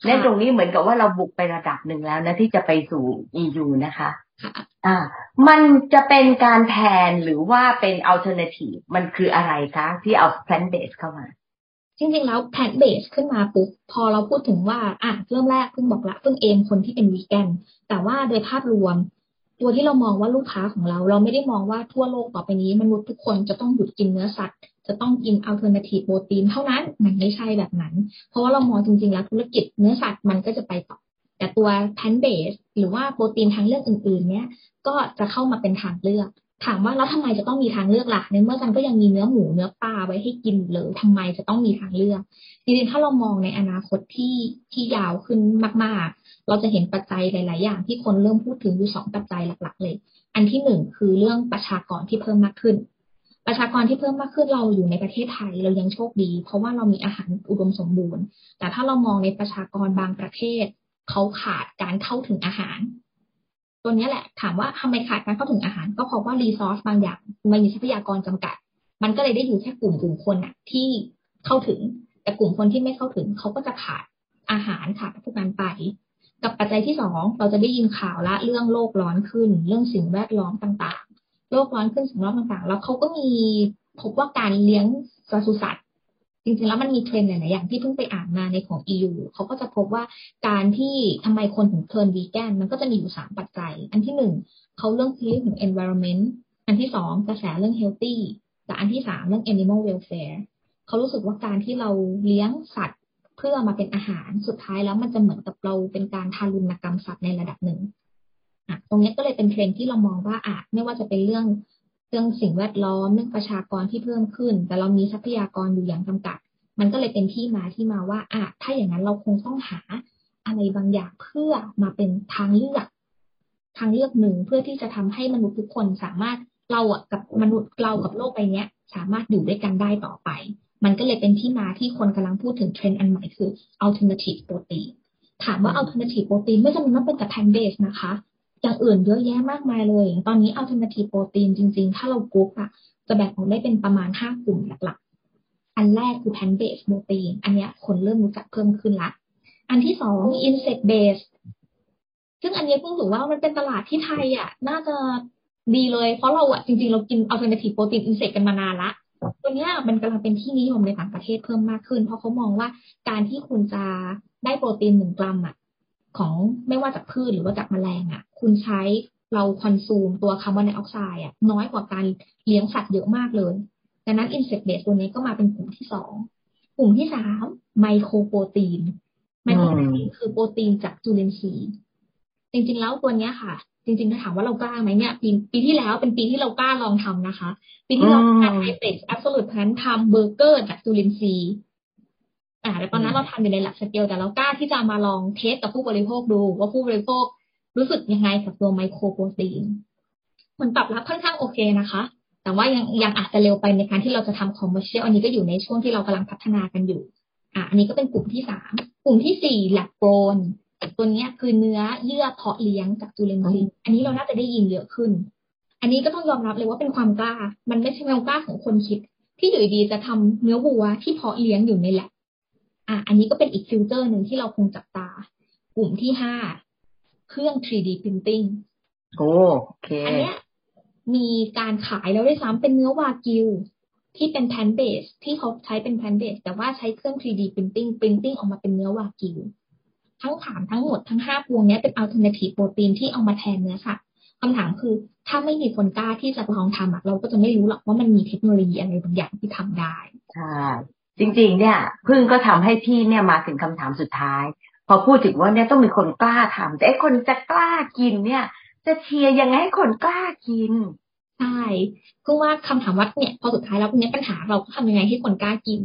และตรงนี้เหมือนกับว่าเราบุกไประดับหนึ่งแล้วนะที่จะไปสู่ EU นะคะค่ะอ่า มันจะเป็นการแทนหรือว่าเป็น alternative มันคืออะไรคะที่เอา plant based เข้ามา จริงๆ แล้ว plant-based ขึ้นมาปุ๊บพอเราพูดถึงว่าอะเริ่มแรกเพิ่งบอกละเพิ่ง aim คนที่เป็นวีแกนแต่ว่าโดยภาพรวม ตัวที่เรามองว่าลูกค้าของเรา เราไม่ได้มองว่าทั่วโลกต่อไปนี้มนุษย์ทุกคนจะต้องหยุดกินเนื้อสัตว์ จะต้องกิน alternative protein เท่านั้นมันไม่ใช่แบบนั้น เพราะว่าเรามองจริงๆแล้วธุรกิจเนื้อสัตว์มันก็จะไปต่อ แต่ตัว plant-based หรือว่าโปรตีนทางเลือกอื่นๆ เนี้ยก็จะเข้ามาเป็นทางเลือก ถามว่าแล้วทำไมจะต้องมีทางเลือกล่ะในเมื่อกันก็ยังมีเนื้อหมูเนื้อปลาไว้ให้กินเลยทำไมจะต้องมีทางเลือกจริงๆถ้าเรามองในอนาคตที่ที่ยาวขึ้นมากๆ เราจะเห็นปัจจัยหลาย ๆ อย่างที่คนเริ่มพูดถึงอยู่สองปัจจัยหลัก ๆ เลย อันที่หนึ่งคือเรื่องประชากรที่เพิ่มมากขึ้น ประชากรที่เพิ่มมากขึ้นเราอยู่ในประเทศไทยเรายังโชคดี เพราะว่าเรามีอาหารอุดมสมบูรณ์ แต่ถ้าเรามองในประชากรบางประเทศเขาขาดการเข้าถึงอาหาร ตัวนี้แหละถามว่าทำไมขาดการเข้าถึงอาหาร ก็เพราะว่ารีซอสบางอย่างมันมีทรัพยากรจำกัด มันก็เลยได้อยู่แค่กลุ่มกลุ่มคนอะที่เข้าถึง แต่กลุ่มคนที่ไม่เข้าถึงเขาก็จะขาดอาหารขาดพวกนั้นไป กับปัจจัยที่สองเราจะได้ยินข่าวละเรื่องโลกร้อนขึ้น เรื่องสิ่งแวดล้อมต่าง โลกร้อนขึ้นสิ่งแวดล้อมต่างๆ แล้วเขาก็มีพบว่าการเลี้ยงปศุสัตว์จริงๆแล้วมันมีเทรนด์หลายๆอย่างที่เพิ่งไปอ่านมาในของ EU เขาก็จะพบว่าการที่ทำไมคนถึงเทิร์นวีแกนมันก็จะมีอยู่สามปัจจัย อันที่หนึ่งเขาเรื่องเรื่องถึง environment อันที่สองกระแสเรื่อง healthy และอันที่สามเรื่อง animal welfare เขารู้สึกว่าการที่เราเลี้ยงสัตว์เพื่อมาเป็นอาหารสุดท้ายแล้วมันจะเหมือนกับเราเป็นการทารุณกรรมสัตว์ในระดับหนึ่ง อะตรงนี้ก็เลยเป็นเทรนที่เรามองว่าอะไม่ว่าจะเป็นเรื่องเรื่องสิ่งแวดล้อมเรื่องประชากรที่เพิ่มขึ้น แต่เรามีทรัพยากรอยู่อย่างจำกัด มันก็เลยเป็นที่มาที่มาว่าอะถ้าอย่างนั้นเราคงต้องหาอะไรบางอย่างเพื่อมาเป็นทางเลือก ทางเลือกหนึ่งเพื่อที่จะทำให้มนุษย์ทุกคนสามารถเราอะกับมนุษย์เรากับโลกใบนี้ย สามารถอยู่ด้วยกันได้ต่อไป มันก็เลยเป็นที่มาที่คนกำลังพูดถึงเทรนด์อันใหม่คือ alternative protein ถามว่า alternative protein ไม่จำเป็นต้องเป็นแต่ plant based นะคะ อย่างอื่นเยอะแยะมากมายเลย ตอนนี้ alternative protein จริง ๆ ถ้าเรากรุ๊ปอะจะแบ่งออกได้เป็นประมาณห้ากลุ่มหลักๆ อันแรกคือ plant based protein อันเนี้ยคนเริ่มรู้จักเพิ่มขึ้นละ อันที่สอง insect based ซึ่งอันนี้เพิ่งถือว่ามันเป็นตลาดที่ไทยอะ น่าจะดีเลย เพราะเราอะจริง ๆ เรากิน alternative protein insect กันมานานละตัวเนี้ยมันกำลังเป็นที่นิยมในต่างประเทศเพิ่มมากขึ้น เพราะเขามองว่าการที่คุณจะได้โปรตีนหนึ่งกรัมอะของไม่ว่าจากพืชหรือว่าจากแมลงอะ คุณใช้เราคอนซูมตัวคาร์บอนไดออกไซด์อะน้อยกว่าการเลี้ยงสัตว์เยอะมากเลยดังนั้น insect based ตัวนี้ก็มาเป็นกลุ่มที่สองกลุ่มที่สาม mycoprotein mycoprotein คือโปรตีนจากจุลินทรีย์จริงๆแล้วตัวเนี้ยค่ะ จริงๆถ้าถามว่าเรากล้าไหมเนี่ยปีปีที่แล้วเป็นปีที่เรากล้าลองทำนะคะ ปีที่เราทำไฮเปก Absolute Plant ทำเบอร์เกอร์จากจุลินทรีย์อ่าแต่ตอนนั้นเราทำอยู่ใน lab scale แต่เรากล้าที่จะมาลอง test กับผู้บริโภคดูว่าผู้บริโภค รู้สึกยังไงกับตัว mycoprotein ผลตอบรับค่อนข้างโอเคนะคะ แต่ว่ายังยังอาจจะเร็วไปในการที่เราจะทำ commercial อันนี้ก็อยู่ในช่วงที่เรากำลังพัฒนากันอยู่ อ่าอันนี้ก็เป็นกลุ่มที่สามกลุ่มที่สี่ lab-grown ตัวนี้คือเนื้อเยื่อเพาะเลี้ยงจากจุลินทรีย์อันนี้เราน่าจะได้ยินเยอะขึ้น อันนี้ก็ต้องยอมรับเลยว่าเป็นความกล้า มันไม่ใช่ความกล้าของคนคิด ที่อยู่ดีจะทำเนื้อวัวที่เพาะเลี้ยงอยู่ในแลบอะอันนี้ก็เป็นอีก future หนึ่งที่เราคงจับตา กลุ่มที่ห้า เครื่อง 3D printing โอ้โอเค อันเนี้ยมีการขายแล้วด้วยซ้ำเป็นเนื้อวากิว ที่เป็น plant-based ที่เขาใช้เป็น plant-based แต่ว่าใช้เครื่อง 3D printing printing ออกมาเป็นเนื้อวากิว ทั้งถามทั้งหมดทั้งห้าพวกนี้เป็น alternative protein ที่เอามาแทนเนื้อสัตว์คำถามคือถ้าไม่มีคนกล้าที่จะลองทำอะเราก็จะไม่รู้หรอกว่ามันมีเทคโนโลยีอะไรบางอย่างที่ทำได้ใช่จริง ๆ เนี่ยพึ่งก็ทำให้พี่เนี่ยมาถึงคำถามสุดท้าย พอพูดถึงว่าเนี่ยต้องมีคนกล้าทำแต่ไอ้คนจะกล้ากินเนี่ย จะเชียร์ยังไงให้คนกล้ากินใช่คือว่าคำถามว่าเนี่ยพอสุดท้ายแล้วเนี่ยปัญหาเราก็ทำยังไงให้คนกล้ากิน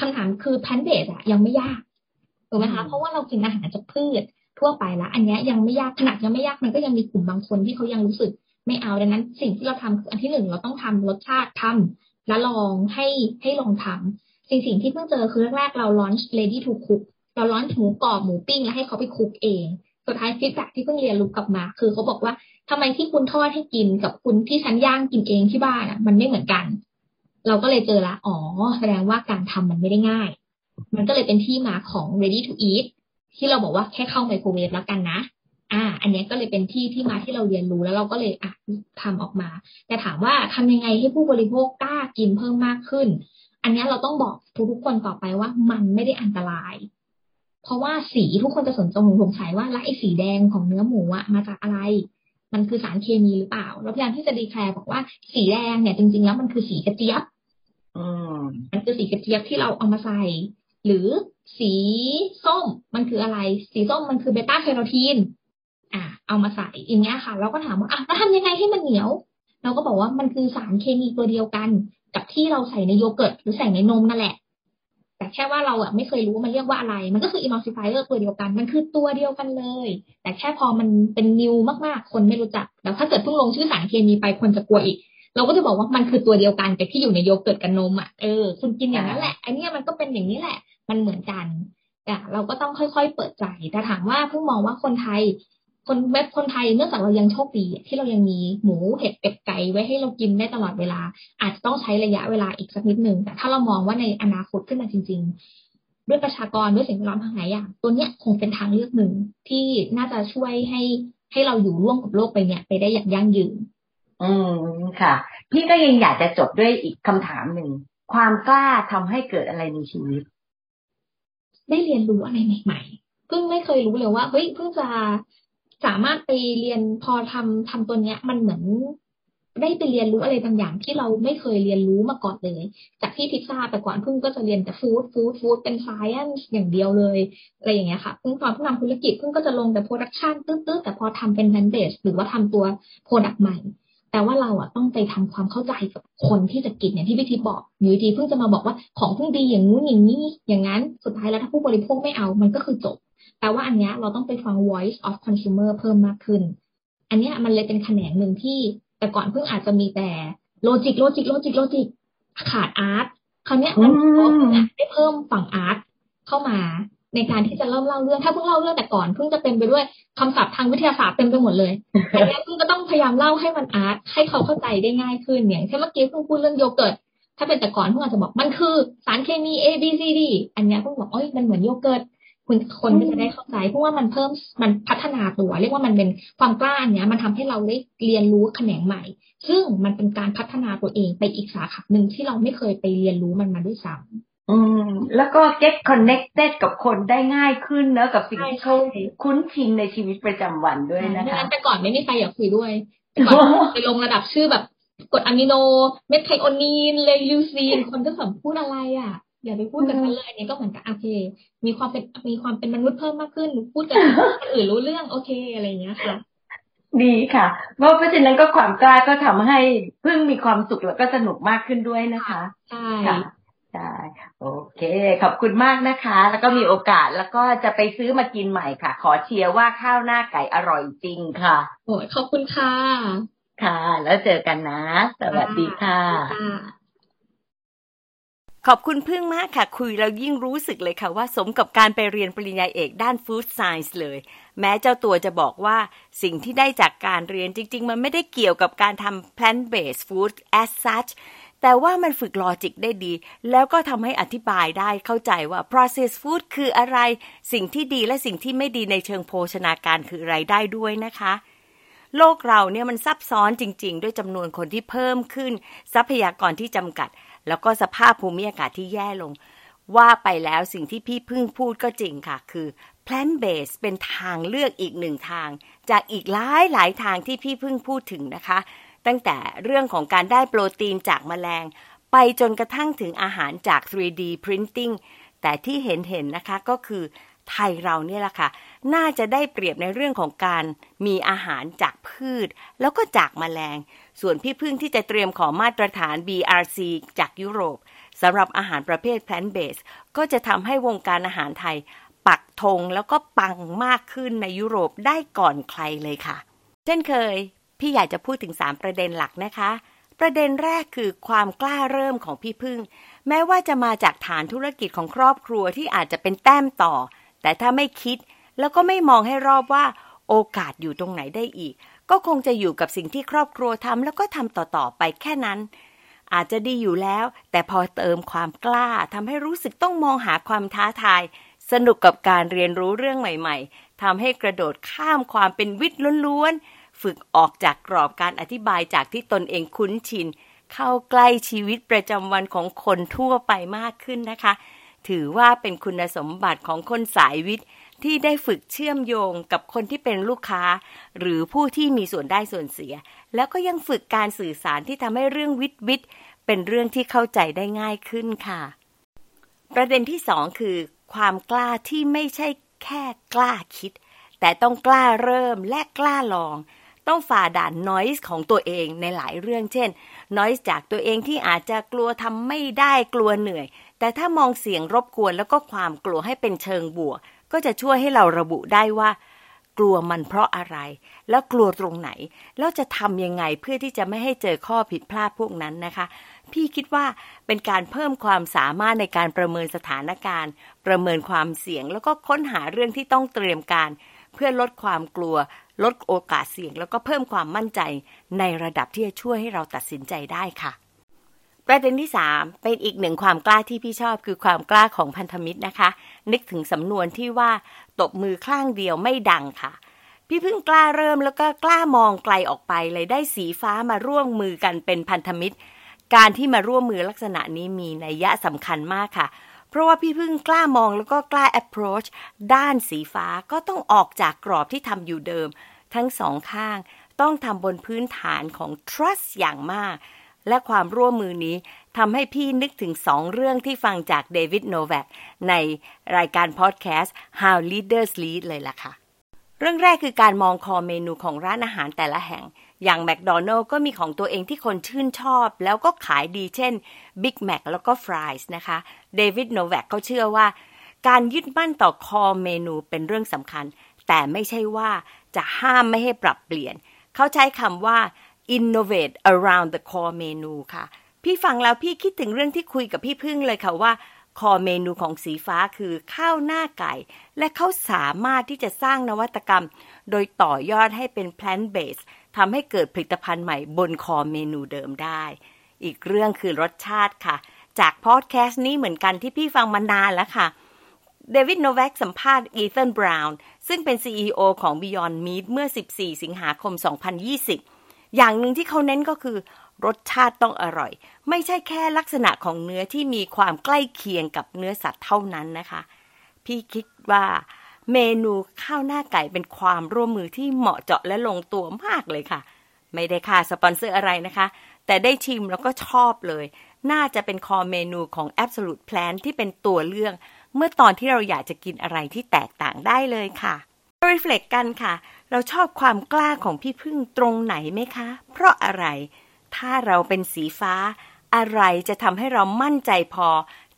คำถามคือแพนเบสอะยังไม่ยากถูกไหมคะเพราะว่าเรากินอาหารจากพืชทั่วไปแล้วอันนี้ยังไม่ยากขนาดยังไม่ยากมันก็ยังมีกลุ่มบางคนที่เขายังรู้สึกไม่เอาดังนั้น สิ่งที่เราทำคืออันที่หนึ่งเราต้องทำรสชาติทำแล้วลองให้ให้ลองทำสิ่งสิ่งที่เพิ่งเจอคือแรกๆเรา launch ready to cook เรา launch หมูกรอบหมูปิ้งแล้วให้เขาไปคุกเอง สุดท้ายฟีดแบ็ที่เพิ่งเรียนรู้กลับมา คือเขาบอกว่าทำไมที่คุณทอดให้กินกับคุณที่ฉันย่างกินเองที่บ้านอะ มันไม่เหมือนกัน เราก็เลยเจอละอ๋อแสดงว่าการทำมันไม่ได้ง่าย มันก็เลยเป็นที่มาของ ready to eat ที่เราบอกว่าแค่เข้าไมโครเวฟแล้วกันนะอ่า อันนี้ก็เลยเป็นที่ที่มาที่เราเรียนรู้แล้วเราก็เลยอะทำออกมา แต่ถามว่าทำยังไงให้ผู้บริโภคกล้ากินเพิ่มมากขึ้น อันนี้เราต้องบอกทุกๆคนต่อไปว่ามันไม่ได้อันตราย เพราะว่าสีทุกคนจะสนใจสงสัยว่าแล้วไอ้สีแดงของเนื้อหมูอะมาจากอะไร มันคือสารเคมีหรือเปล่าเราพยายามที่จะดีแคลร์บอกว่าสีแดงเนี่ยจริง ๆ แล้วมันคือสีกระเจี๊ยบอืมมันคือสีกระเจี๊ยบที่เราเอามาใส่ หรือสีส้มมันคืออะไร สีส้มมันคือเบต้าแคโรทีนอ่า เอามาใส่อย่างเงี้ยค่ะ เราก็ถามว่าอะแล้วทำยังไงให้มันเหนียว เราก็บอกว่ามันคือสารเคมีตัวเดียวกัน กับที่เราใส่ในโยเกิร์ตหรือใส่ในนมนั่นแหละ แต่แค่ว่าเราอะไม่เคยรู้มันเรียกว่าอะไร มันก็คือ emulsifier ตัวเดียวกัน มันคือตัวเดียวกันเลย แต่แค่พอมันเป็นนิวมากๆ คนไม่รู้จัก แล้วถ้าเกิดเพิ่งลงชื่อสารเคมีไปคนจะกลัวอีก เราก็จะบอกว่ามันคือตัวเดียวกันกับที่อยู่ในโยเกิร์ตกับนมอะ เออ คุณกินอย่างนั้นแหละ อันนี้มันก็เป็นอย่างนี้แหละ มันเหมือนกันแต่เราก็ต้องค่อยๆ เปิดใจ แต่ถามว่าเพิ่งมองว่าคนไทย คนเว็บคนไทยเนื่องจากเรายังโชคดีที่เรายังมีหมูเห็ดเป็ดไก่ไว้ให้เรากินได้ตลอดเวลา อาจจะต้องใช้ระยะเวลาอีกสักนิดนึงแต่ถ้าเรามองว่าในอนาคตขึ้นมาจริง ๆ ด้วยประชากรด้วยสิ่งแวดล้อมทางหลายอย่างตัวเนี้ยคงเป็นทางเลือกหนึ่งที่น่าจะช่วยให้ให้เราอยู่ร่วมกับโลกไปเนี่ยไปได้อย่างยั่งยืนอืมค่ะ พี่ก็ยังอยากจะจบด้วยอีกคำถามหนึ่งความกล้าทำให้เกิดอะไรในชีวิต ได้เรียนรู้อะไรใหม่ๆเพิ่งไม่เคยรู้เลยว่าเฮ้ยเพิ่งจะ สามารถไปเรียนพอทำทำตัวเนี้ย มันเหมือนได้ไปเรียนรู้อะไรบางอย่างที่เราไม่เคยเรียนรู้มาก่อนเลย จากที่พิซซ่าแต่ก่อนเพิ่งก็จะเรียนแต่ food food food เป็น science อย่างเดียวเลยอะไรอย่างเงี้ยค่ะเพิ่งตอนเพิ่งทำธุรกิจเพิ่งก็จะลงแต่ production ตื้อๆแต่พอทำเป็น plant-based หรือว่าทำตัว product ใหม่ แต่ว่าเราอะต้องไปทำความเข้าใจกับคนที่จะกินอย่างที่พี่ทิพบอกอยู่ดีเพิ่งจะมาบอกว่าของเพิ่งดีอย่างนู้นอย่างนี้อย่างนั้นสุดท้ายแล้วถ้าผู้บริโภคไม่เอามันก็คือจบ แต่ว่าอันนี้เราต้องไปฟัง voice of consumer เพิ่มมากขึ้น อันนี้มันเลยเป็นแขนงหนึ่งที่แต่ก่อนเพิ่งอาจจะมีแต่ logic logic logic logic ขาด art คราวนี้มันได้เพิ่มฝั่ง art เข้ามาในการที่จะเริ่มเล่าเรื่อง ถ้าเพิ่งเล่าเรื่องแต่ก่อนเพิ่งจะเต็มไปด้วยคำศัพท์ทางวิทยาศาสตร์เต็มไปหมดเลยอันนี้เพิ่งก็ต้องพยายามเล่าให้มันอาร์ตให้เขาเข้าใจได้ง่ายขึ้นอย่างเช่นเมื่อกี้เพิ่งพูดเรื่องโยเกิร์ตถ้าเป็นแต่ก่อนเพิ่งอาจจะบอกมันคือสารเคมี A B C D อันนี้เพิ่งบอกเอ้ยมันเหมือนโยเกิร์ต คุณคนก็จะได้เข้าใจ เพราะว่ามันเพิ่มมันพัฒนาตัว เรียกว่ามันเป็นความกล้าเนี้ย มันทำให้เราได้เรียนรู้แขนงใหม่ ซึ่งมันเป็นการพัฒนาตัวเองไปอีกสาขาหนึ่งที่เราไม่เคยไปเรียนรู้มันมาด้วยซ้ำอืม แล้วก็ get connected กับคนได้ง่ายขึ้นเนอะกับสิ่งที่เขาคุ้นชินในชีวิตประจำวันด้วยนะคะแต่ก่อนไม่มีใครอยากคุยด้วยก่อนไปลงระดับชื่อแบบกดอะมิโน เมทไทโอนีนเลยูซีนคนก็สัมพูดอะไรอะ อย่าไปพูดกับมันเลยอันนี้ก็เหมือนกับโอเค มีความเป็นมีความเป็นมนุษย์เพิ่มมากขึ้นพูดกับคนอื่นรู้เรื่องโอเคอะไรอย่างเงี้ยค่ะดีค่ะเพราะเพราะฉะนั้นก็ความกล้าก็ทำให้เพิ่งมีความสุขแล้วก็สนุกมากขึ้นด้วยนะคะใช่ใช่โอเค ขอบคุณมากนะคะ แล้วก็มีโอกาสแล้วก็จะไปซื้อมากินใหม่ค่ะ ขอเชียร์ว่าข้าวหน้าไก่อร่อยจริงค่ะโอ้ขอบคุณค่ะ ค่ะ แล้วเจอกันนะ สวัสดีค่ะ ขอบคุณพึ่งมากค่ะ คุยเรายิ่งรู้สึกเลยค่ะว่าสมกับการไปเรียนปริญญาเอกด้านฟู้ดไซน์เลย แม้เจ้าตัวจะบอกว่าสิ่งที่ได้จากการเรียนจริง ๆ มันไม่ได้เกี่ยวกับการทำ plant based food as such แต่ว่ามันฝึกลอจิกได้ดี แล้วก็ทำให้อธิบายได้เข้าใจว่า processed food คืออะไร สิ่งที่ดีและสิ่งที่ไม่ดีในเชิงโภชนาการคืออะไรได้ด้วยนะคะโลกเราเนี่ยมันซับซ้อนจริง ๆ ด้วยจำนวนคนที่เพิ่มขึ้น ทรัพยากรที่จำกัด แล้วก็สภาพภูมิอากาศที่แย่ลง ว่าไปแล้วสิ่งที่พี่พึ่งพูดก็จริงค่ะ คือ plant based เป็นทางเลือกอีกหนึ่งทาง จากอีกหลายหลายทางที่พี่พึ่งพูดถึงนะคะ ตั้งแต่เรื่องของการได้โปรตีนจากแมลง ไปจนกระทั่งถึงอาหารจาก 3D Printing แต่ที่เห็นเห็นนะคะก็คือ ไทยเราเนี่ยแหละค่ะ น่าจะได้เปรียบในเรื่องของการมีอาหารจากพืช แล้วก็จากแมลง ส่วนพี่พึ่งที่จะเตรียมขอมาตรฐาน BRC จากยุโรปสำหรับอาหารประเภท plant based ก็จะทำให้วงการอาหารไทย ปักธงแล้วก็ปังมากขึ้นในยุโรปได้ก่อนใครเลยค่ะ เช่นเคย พี่อยากจะพูดถึงสามประเด็นหลักนะคะ ประเด็นแรกคือความกล้าเริ่มของพี่พึ่ง แม้ว่าจะมาจากฐานธุรกิจของครอบครัวที่อาจจะเป็นแต้มต่อ แต่ถ้าไม่คิดแล้วก็ไม่มองให้รอบว่าโอกาสอยู่ตรงไหนได้อีก ก็คงจะอยู่กับสิ่งที่ครอบครัวทำแล้วก็ทำต่อๆไปแค่นั้น อาจจะดีอยู่แล้ว แต่พอเติมความกล้าทำให้รู้สึกต้องมองหาความท้าทาย สนุกกับการเรียนรู้เรื่องใหม่ๆทำให้กระโดดข้ามความเป็นวิทย์ล้วนๆฝึกออกจากกรอบการอธิบายจากที่ตนเองคุ้นชิน เข้าใกล้ชีวิตประจำวันของคนทั่วไปมากขึ้นนะคะ ถือว่าเป็นคุณสมบัติของคนสายวิทย์ที่ได้ฝึกเชื่อมโยงกับคนที่เป็นลูกค้า หรือผู้ที่มีส่วนได้ส่วนเสีย แล้วก็ยังฝึกการสื่อสารที่ทำให้เรื่องวิทย์วิทย์เป็นเรื่องที่เข้าใจได้ง่ายขึ้นค่ะ ประเด็นที่สองคือ ความกล้าที่ไม่ใช่แค่กล้าคิด แต่ต้องกล้าเริ่มและกล้าลอง ต้องฝ่าด่านนอยส์ของตัวเองในหลายเรื่องเช่นนอยส์จากตัวเองที่อาจจะกลัวทำไม่ได้กลัวเหนื่อย แต่ถ้ามองเสียงรบกวนแล้วก็ความกลัวให้เป็นเชิงบวก ก็จะช่วยให้เราระบุได้ว่า กลัวมันเพราะอะไร แล้วกลัวตรงไหน แล้วจะทำยังไงเพื่อที่จะไม่ให้เจอข้อผิดพลาดพวกนั้นนะคะ พี่คิดว่าเป็นการเพิ่มความสามารถในการประเมินสถานการณ์ ประเมินความเสี่ยง แล้วก็ค้นหาเรื่องที่ต้องเตรียมการ เพื่อลดความกลัว ลดโอกาสเสี่ยง แล้วก็เพิ่มความมั่นใจ ในระดับที่จะช่วยให้เราตัดสินใจได้ค่ะ ประเด็นที่ 3 เป็นอีกหนึ่งความกล้าที่พี่ชอบคือความกล้าของพันธมิตรนะคะ นึกถึงสำนวนที่ว่าตบมือข้างเดียวไม่ดังค่ะ พี่เพิ่งกล้าเริ่มแล้วก็กล้ามองไกลออกไปเลยได้สีฟ้ามาร่วมมือกันเป็นพันธมิตร การที่มาร่วมมือลักษณะนี้มีนัยยะสำคัญมากค่ะ เพราะว่าพี่พิ่งกล้ามองแล้วก็กล้า approach ด้านสีฟ้าก็ต้องออกจากกรอบที่ทำอยู่เดิม ทั้งสองข้างต้องทำบนพื้นฐานของ trust อย่างมาก และความร่วมมือนี้ทำให้พี่นึกถึงสองเรื่องที่ฟังจากเดวิดโนแวคในรายการพอดแคสต์ How Leaders Lead เลยล่ะค่ะ เรื่องแรกคือการมองคอเมนูของร้านอาหารแต่ละแห่ง อย่างแม d โดนัล s ก็มีของตัวเองที่คนชื่นชอบ แล้วก็ขายดีเช่น Big Mac แล้วก็ Fries นะคะเดวิดโนแวคเขาเชื่อว่า การยึดมั่นต่อคอเมนูเป็นเรื่องสำคัญ แต่ไม่ใช่ว่าจะห้ามไม่ให้ปรับเปลี่ยน เขาใช้คำว่า innovate around the core menu ค่ะ พี่ฟังแล้วพี่คิดถึงเรื่องที่คุยกับพี่พึ่งเลยค่ะว่าคอเมนูของสีฟ้าคือข้าวหน้าไก่ และเขาสามารถที่จะสร้างนวัตกรรม โดยต่อยอดให้เป็น plant based ทำให้เกิดผลิตภัณฑ์ใหม่บนคอเมนูเดิมได้ อีกเรื่องคือรสชาติค่ะ จากพอดแคสต์นี้เหมือนกันที่พี่ฟังมานานแล้วค่ะเดวิดโนแวคสัมภาษณ์อีเธนบราวน์ซึ่งเป็น CEO ของ Beyond Meat เมื่อ 14 สิงหาคม 2020 อย่างหนึ่งที่เขาเน้นก็คือ รสชาติต้องอร่อย ไม่ใช่แค่ลักษณะของเนื้อที่มีความใกล้เคียงกับเนื้อสัตว์เท่านั้นนะคะ พี่คิดว่าเมนูข้าวหน้าไก่เป็นความร่วมมือที่เหมาะเจาะและลงตัวมากเลยค่ะ ไม่ได้ค่าสปอนเซอร์อะไรนะคะ แต่ได้ชิมแล้วก็ชอบเลย น่าจะเป็นคอเมนูของ Absolute Plan ที่เป็นตัวเลือก เมื่อตอนที่เราอยากจะกินอะไรที่แตกต่างได้เลยค่ะ รีเฟล็กกันค่ะ เราชอบความกล้าของพี่พึ่งตรงไหนไหมคะ เพราะอะไร ถ้าเราเป็นสีฟ้า อะไรจะทำให้เรามั่นใจพอ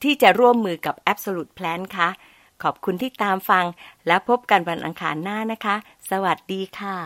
ที่จะร่วมมือกับ Absolute Plan คะขอบคุณที่ตามฟังและพบกันวันอังคารหน้านะคะ สวัสดีค่ะ